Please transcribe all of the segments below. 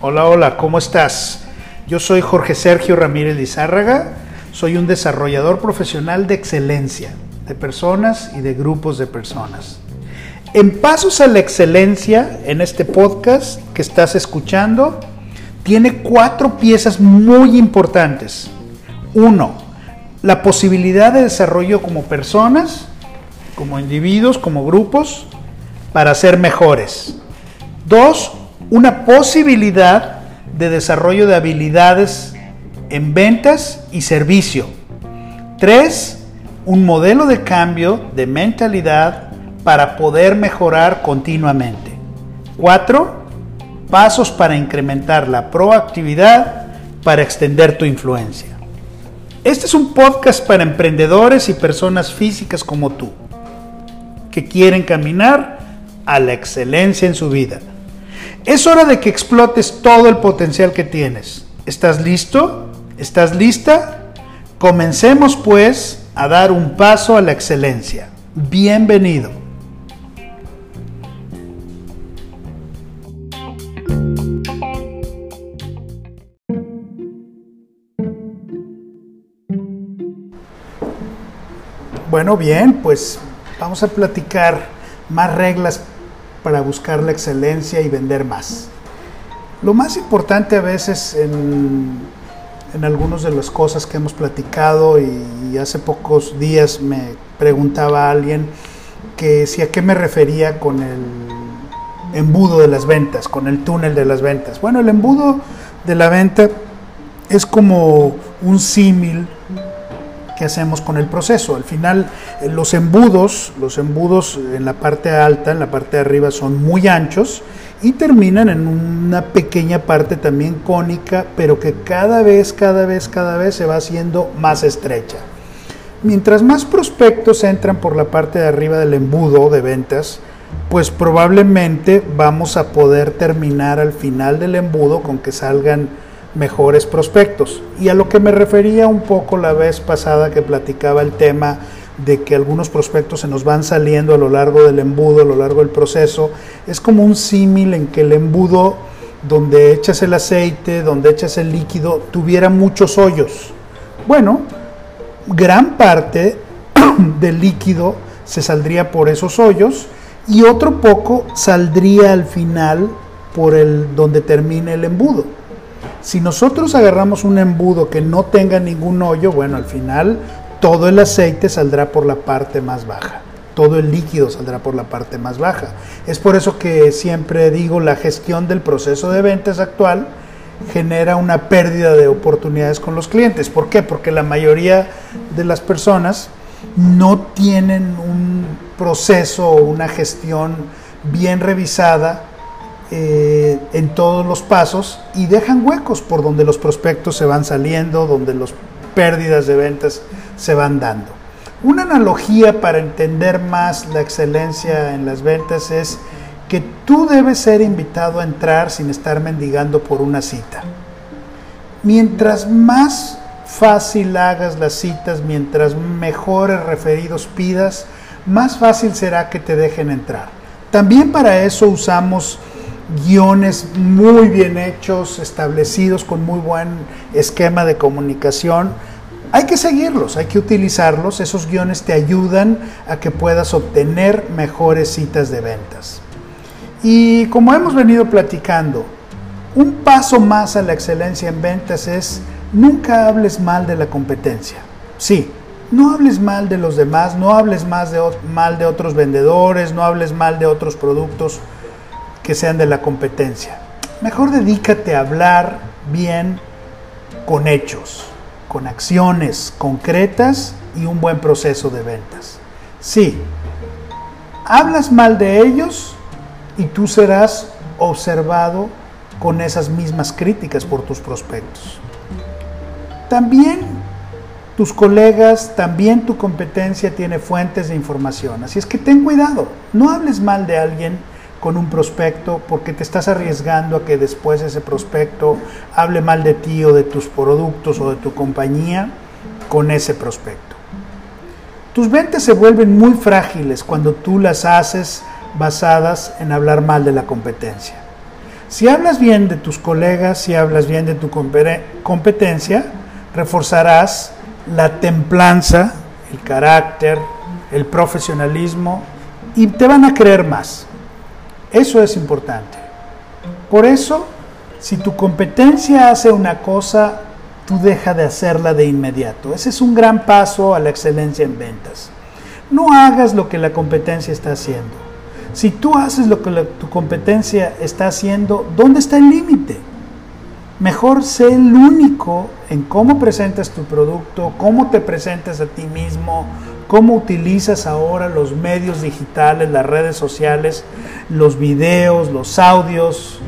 Hola, hola, ¿cómo estás? Yo soy Jorge Sergio Ramírez Lizárraga, soy un desarrollador profesional de excelencia, de personas y de grupos de personas. En Pasos a la Excelencia, en este podcast que estás escuchando, tiene cuatro piezas muy importantes. Uno, la posibilidad de desarrollo como personas, como individuos, como grupos, para ser mejores. Dos, una posibilidad de desarrollo de habilidades en ventas y servicio. Tres, un modelo de cambio de mentalidad para poder mejorar continuamente. Cuatro, pasos para incrementar la proactividad para extender tu influencia. Este es un podcast para emprendedores y personas físicas como tú, que quieren caminar a la excelencia en su vida. Es hora de que explotes todo el potencial que tienes. ¿Estás listo? ¿Estás lista? Comencemos pues a dar un paso a la excelencia. Bienvenido. Bueno, bien, pues vamos a platicar más reglas para buscar la excelencia y vender más. Lo más importante a veces en, en algunas de las cosas que hemos platicado y, hace pocos días me preguntaba alguien que si a qué me refería con el embudo de las ventas, con el túnel de las ventas. Bueno, el embudo de la venta es como un símil que hacemos con el proceso. Al final, eh, los embudos, los embudos en la parte alta, en la parte de arriba, son muy anchos y terminan en una pequeña parte también cónica, pero que cada vez, cada vez, cada vez se va haciendo más estrecha. Mientras más prospectos entran por la parte de arriba del embudo de ventas, pues probablemente vamos a poder terminar al final del embudo con que salgan mejores prospectos. Y a lo que me refería un poco la vez pasada que platicaba el tema de que algunos prospectos se nos van saliendo a lo largo del embudo, a lo largo del proceso, es como un símil en que el embudo donde echas el aceite, donde echas el líquido, tuviera muchos hoyos. Bueno, gran parte del líquido se saldría por esos hoyos y otro poco saldría al final por el donde termine el embudo. Si nosotros agarramos un embudo que no tenga ningún hoyo, bueno, al final todo el aceite saldrá por la parte más baja, todo el líquido saldrá por la parte más baja. Es por eso que siempre digo, la gestión del proceso de ventas actual genera una pérdida de oportunidades con los clientes. ¿Por qué? Porque la mayoría de las personas no tienen un proceso o una gestión bien revisada eh, en todos los pasos y dejan huecos por donde los prospectos se van saliendo, donde las pérdidas de ventas se van dando. Una analogía para entender más la excelencia en las ventas es que tú debes ser invitado a entrar sin estar mendigando por una cita. Mientras más fácil hagas las citas, mientras mejores referidos pidas, más fácil será que te dejen entrar. También para eso usamos guiones muy bien hechos, establecidos con muy buen esquema de comunicación. Hay que seguirlos, hay que utilizarlos. Esos guiones te ayudan a que puedas obtener mejores citas de ventas. Y como hemos venido platicando, un paso más a la excelencia en ventas es nunca hables mal de la competencia. Sí, no hables mal de los demás, no hables mal de otros vendedores, no hables mal de otros productos que sean de la competencia. Mejor dedícate a hablar bien con hechos, con acciones concretas y un buen proceso de ventas. Sí, hablas mal de ellos y tú serás observado con esas mismas críticas por tus prospectos. También tus colegas, también tu competencia tiene fuentes de información. Así es que ten cuidado, no hables mal de alguien con un prospecto porque te estás arriesgando a que después ese prospecto hable mal de ti o de tus productos o de tu compañía con ese prospecto. Tus ventas se vuelven muy frágiles cuando tú las haces basadas en hablar mal de la competencia. Si hablas bien de tus colegas, si hablas bien de tu competencia, reforzarás la templanza, el carácter, el profesionalismo y te van a creer más. Eso es importante. Por eso, si tu competencia hace una cosa, tú deja de hacerla de inmediato. Ese es un gran paso a la excelencia en ventas. No hagas lo que la competencia está haciendo. Si tú haces lo que tu competencia está haciendo, ¿dónde está el límite? Mejor sé el único en cómo presentas tu producto, cómo te presentas a ti mismo, cómo utilizas ahora los medios digitales, las redes sociales, los videos, los audios,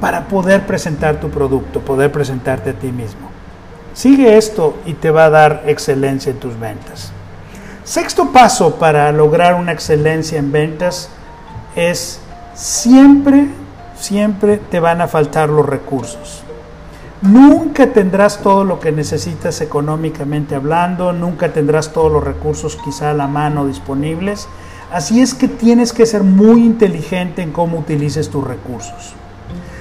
para poder presentar tu producto, poder presentarte a ti mismo. Sigue esto y te va a dar excelencia en tus ventas. Sexto paso para lograr una excelencia en ventas es siempre, siempre te van a faltar los recursos. Nunca tendrás todo lo que necesitas económicamente hablando, nunca tendrás todos los recursos quizá a la mano disponibles. Así es que tienes que ser muy inteligente en cómo utilices tus recursos.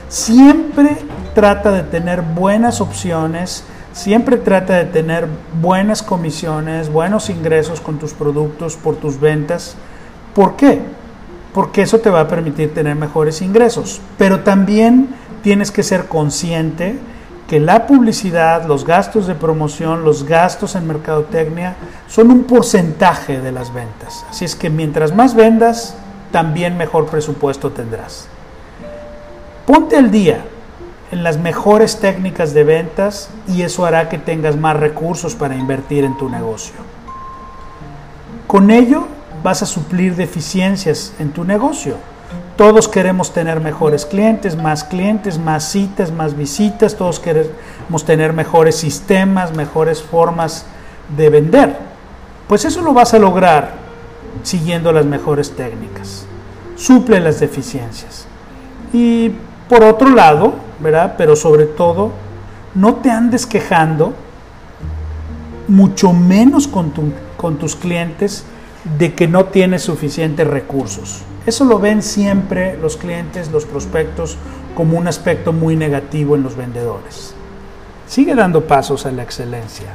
Siempre trata de tener buenas opciones, siempre trata de tener buenas comisiones, buenos ingresos con tus productos por tus ventas. ¿Por qué? Porque eso te va a permitir tener mejores ingresos. Pero también tienes que ser consciente que la publicidad, los gastos de promoción, los gastos en mercadotecnia son un porcentaje de las ventas. Así es que mientras más vendas, también mejor presupuesto tendrás. Ponte al día en las mejores técnicas de ventas y eso hará que tengas más recursos para invertir en tu negocio. Con ello vas a suplir deficiencias en tu negocio. Todos queremos tener mejores clientes, más clientes, más citas, más visitas, todos queremos tener mejores sistemas, mejores formas de vender. Pues eso lo vas a lograr siguiendo las mejores técnicas. Suple las deficiencias. Y por otro lado, ¿verdad? Pero sobre todo, no te andes quejando, mucho menos con, con tus clientes, de que no tienes suficientes recursos. Eso lo ven siempre los clientes, los prospectos, como un aspecto muy negativo en los vendedores. Sigue dando pasos a la excelencia.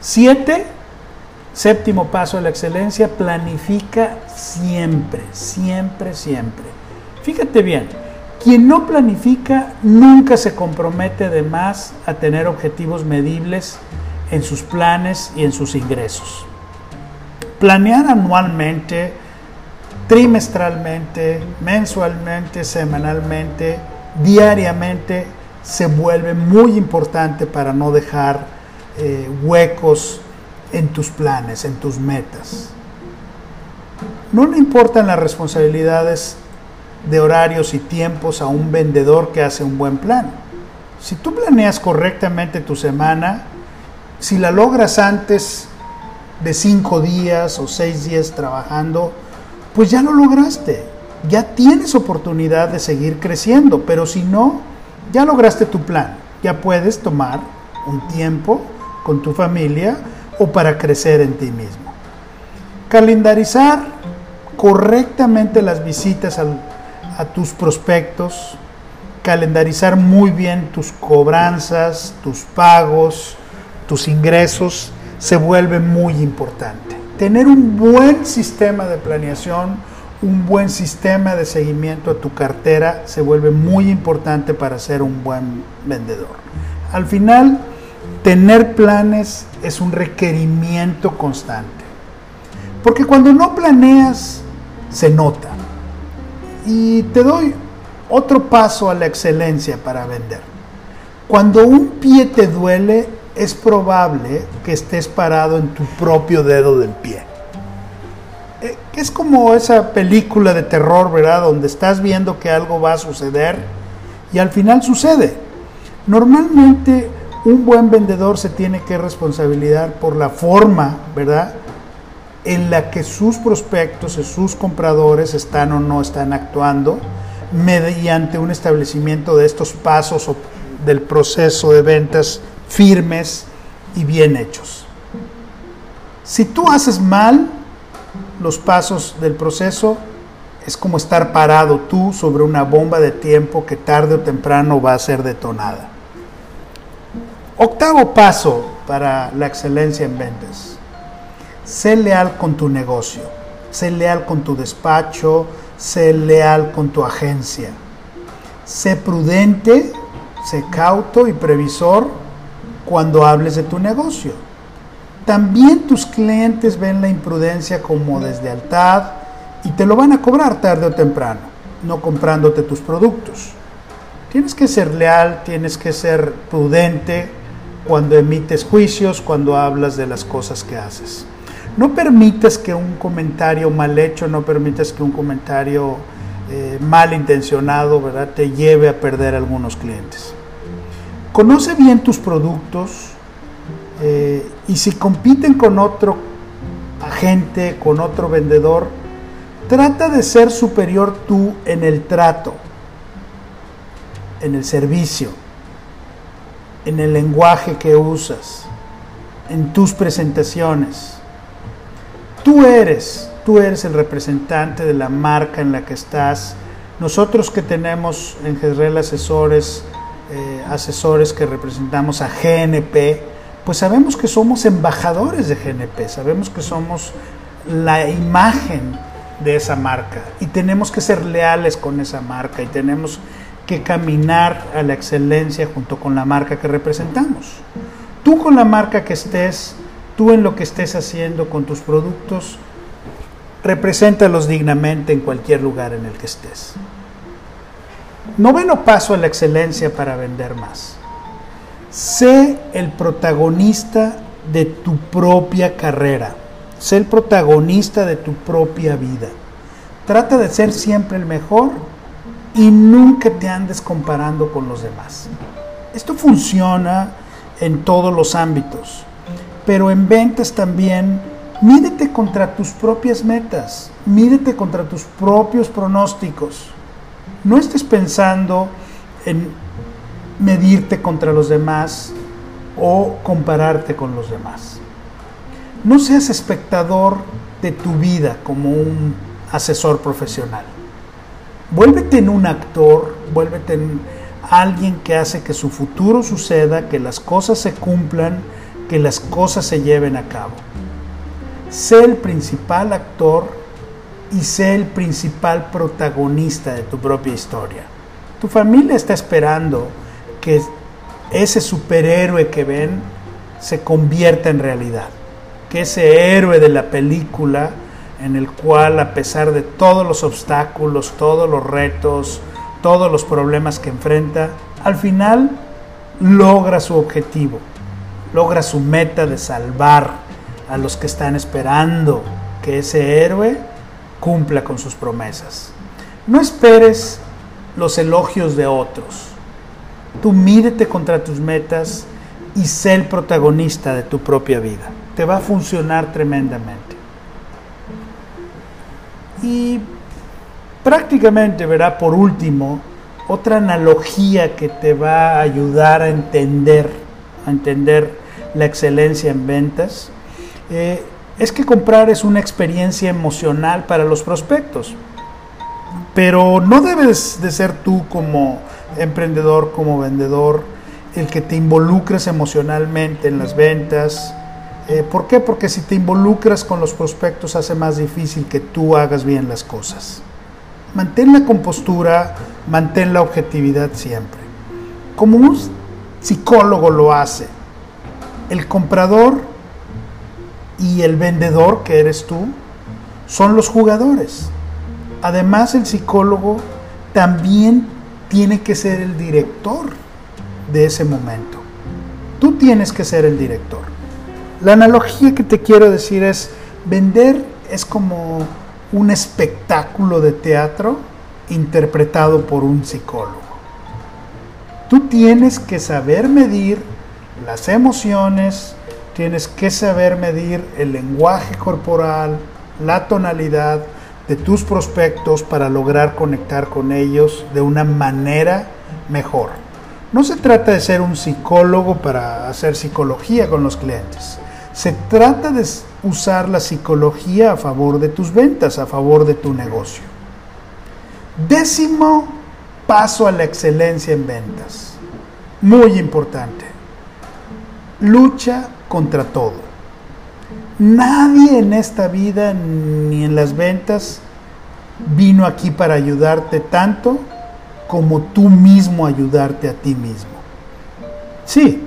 Siete, séptimo paso a la excelencia, planifica siempre, siempre, siempre. Fíjate bien, quien no planifica nunca se compromete de más a tener objetivos medibles en sus planes y en sus ingresos. Planear anualmente, trimestralmente, mensualmente, semanalmente, diariamente, se vuelve muy importante para no dejar eh, huecos en tus planes, en tus metas. No le importan las responsabilidades de horarios y tiempos a un vendedor que hace un buen plan. Si tú planeas correctamente tu semana, si la logras antes de cinco días o seis días trabajando, pues ya lo lograste. Ya tienes oportunidad de seguir creciendo, pero si no, ya lograste tu plan. Ya puedes tomar un tiempo con tu familia o para crecer en ti mismo. Calendarizar correctamente las visitas a tus prospectos, calendarizar muy bien tus cobranzas, tus pagos, tus ingresos, se vuelve muy importante. Tener un buen sistema de planeación, un buen sistema de seguimiento a tu cartera se vuelve muy importante para ser un buen vendedor. Al final, tener planes es un requerimiento constante. Porque cuando no planeas, se nota. Y te doy otro paso a la excelencia para vender. Cuando un pie te duele, es probable que estés parado en tu propio dedo del pie. Eh, es como esa película de terror, ¿verdad? Donde estás viendo que algo va a suceder y al final sucede. Normalmente un buen vendedor se tiene que responsabilizar por la forma, ¿verdad? en la que sus prospectos y sus compradores están o no están actuando mediante un establecimiento de estos pasos del proceso de ventas firmes y bien hechos. Si tú haces mal los pasos del proceso, es como estar parado tú sobre una bomba de tiempo que tarde o temprano va a ser detonada. Octavo paso para la excelencia en ventas. Sé leal con tu negocio, sé leal con tu despacho, sé leal con tu agencia. Sé prudente, sé cauto y previsor cuando hables de tu negocio. También tus clientes ven la imprudencia como deslealtad y te lo van a cobrar tarde o temprano, no comprándote tus productos. Tienes que ser leal, tienes que ser prudente cuando emites juicios, cuando hablas de las cosas que haces. No permitas que un comentario mal hecho, no permitas que un comentario eh, mal intencionado ¿verdad? te lleve a perder algunos clientes. Conoce bien tus productos eh, y si compiten con otro agente, con otro vendedor, trata de ser superior tú en el trato, en el servicio, en el lenguaje que usas, en tus presentaciones. Tú eres, tú eres el representante de la marca en la que estás. Nosotros que tenemos en Jezreel asesores, eh, asesores que representamos a GNP, pues sabemos que somos embajadores de GNP, sabemos que somos la imagen de esa marca y tenemos que ser leales con esa marca y tenemos que caminar a la excelencia junto con la marca que representamos. Tú con la marca que estés, tú en lo que estés haciendo con tus productos, represéntalos dignamente en cualquier lugar en el que estés. Noveno paso a la excelencia para vender más. Sé el protagonista de tu propia carrera. Sé el protagonista de tu propia vida. Trata de ser siempre el mejor y nunca te andes comparando con los demás. Esto funciona en todos los ámbitos, pero en ventas también mídete contra tus propias metas, mídete contra tus propios pronósticos. No estés pensando en medirte contra los demás o compararte con los demás. No seas espectador de tu vida como un asesor profesional. Vuélvete en un actor, vuélvete en alguien que hace que su futuro suceda, que las cosas se cumplan, que las cosas se lleven a cabo. Sé el principal actor y sé el principal protagonista de tu propia historia. Tu familia está esperando que ese superhéroe que ven se convierta en realidad. Que ese héroe de la película en el cual a pesar de todos los obstáculos, todos los retos, todos los problemas que enfrenta, al final logra su objetivo, logra su meta de salvar a los que están esperando que ese héroe cumpla con sus promesas. No esperes los elogios de otros Tú mídete contra tus metas y sé el protagonista de tu propia vida. Te va a funcionar tremendamente. Y prácticamente, verá, por último, otra analogía que te va a ayudar a entender, a entender la excelencia en ventas, eh, es que comprar es una experiencia emocional para los prospectos. Pero no debes de ser tú como emprendedor, como vendedor, el que te involucres emocionalmente en las ventas. Eh, ¿Por qué? Porque si te involucras con los prospectos hace más difícil que tú hagas bien las cosas. Mantén la compostura, mantén la objetividad siempre. Como un psicólogo lo hace, el comprador y el vendedor, que eres tú, son los jugadores. Además, el psicólogo también tiene que ser el director de ese momento. Tú tienes que ser el director. La analogía que te quiero decir es, vender es como un espectáculo de teatro interpretado por un psicólogo. Tú tienes que saber medir las emociones, tienes que saber medir el lenguaje corporal, la tonalidad, de tus prospectos para lograr conectar con ellos de una manera mejor. No se trata de ser un psicólogo para hacer psicología con los clientes. Se trata de usar la psicología a favor de tus ventas, a favor de tu negocio. Décimo paso a la excelencia en ventas. Muy importante. Lucha contra todo. Nadie en esta vida ni en las ventas vino aquí para ayudarte tanto como tú mismo ayudarte a ti mismo. Sí,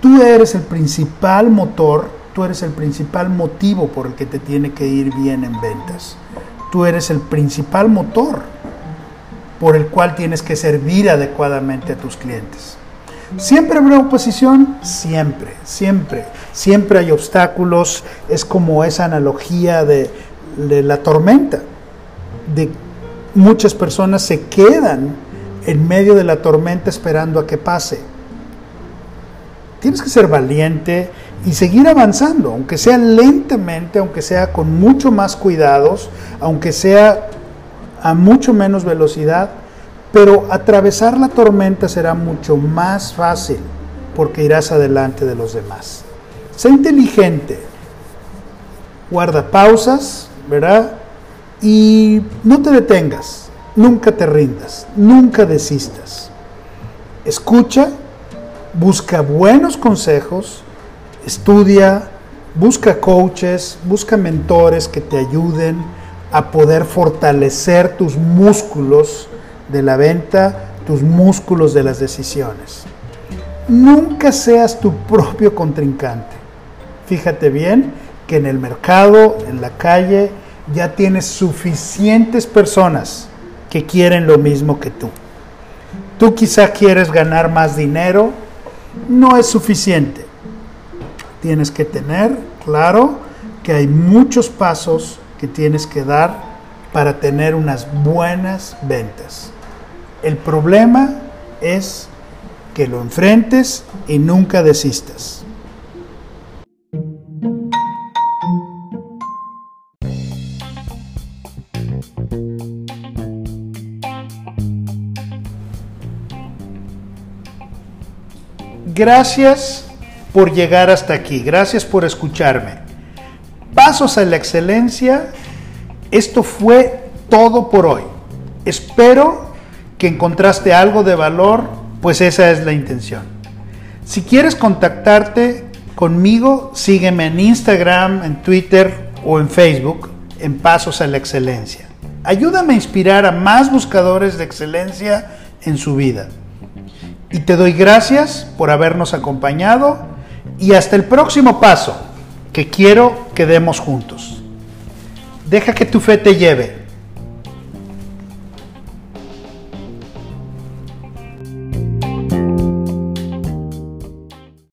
tú eres el principal motor, tú eres el principal motivo por el que te tiene que ir bien en ventas. Tú eres el principal motor por el cual tienes que servir adecuadamente a tus clientes. ¿Siempre habrá oposición? Siempre, siempre. Siempre hay obstáculos. Es como esa analogía de, la tormenta. De muchas personas se quedan en medio de la tormenta esperando a que pase. Tienes que ser valiente y seguir avanzando, aunque sea lentamente, aunque sea con mucho más cuidados, aunque sea a mucho menos velocidad, pero atravesar la tormenta será mucho más fácil porque irás adelante de los demás. Sé inteligente, guarda pausas, ¿verdad? Y no te detengas, nunca te rindas, nunca desistas. Escucha, busca buenos consejos, estudia, busca coaches, busca mentores que te ayuden a poder fortalecer tus músculos de la venta, tus músculos de las decisiones. Nunca seas tu propio contrincante. Fíjate bien que en el mercado, en la calle, ya tienes suficientes personas que quieren lo mismo que tú. Tú quizá quieres ganar más dinero, no es suficiente. Tienes que tener claro que hay muchos pasos que tienes que dar para tener unas buenas ventas. El problema es que lo enfrentes y nunca desistas. Gracias por llegar hasta aquí, gracias por escucharme. Pasos a la excelencia, esto fue todo por hoy. Espero que encontraste algo de valor, pues esa es la intención. Si quieres contactarte conmigo, sígueme en Instagram, en Twitter o en Facebook en Pasos a la Excelencia. Ayúdame a inspirar a más buscadores de excelencia en su vida. Y te doy gracias por habernos acompañado y hasta el próximo paso que quiero que demos juntos. Deja que tu fe te lleve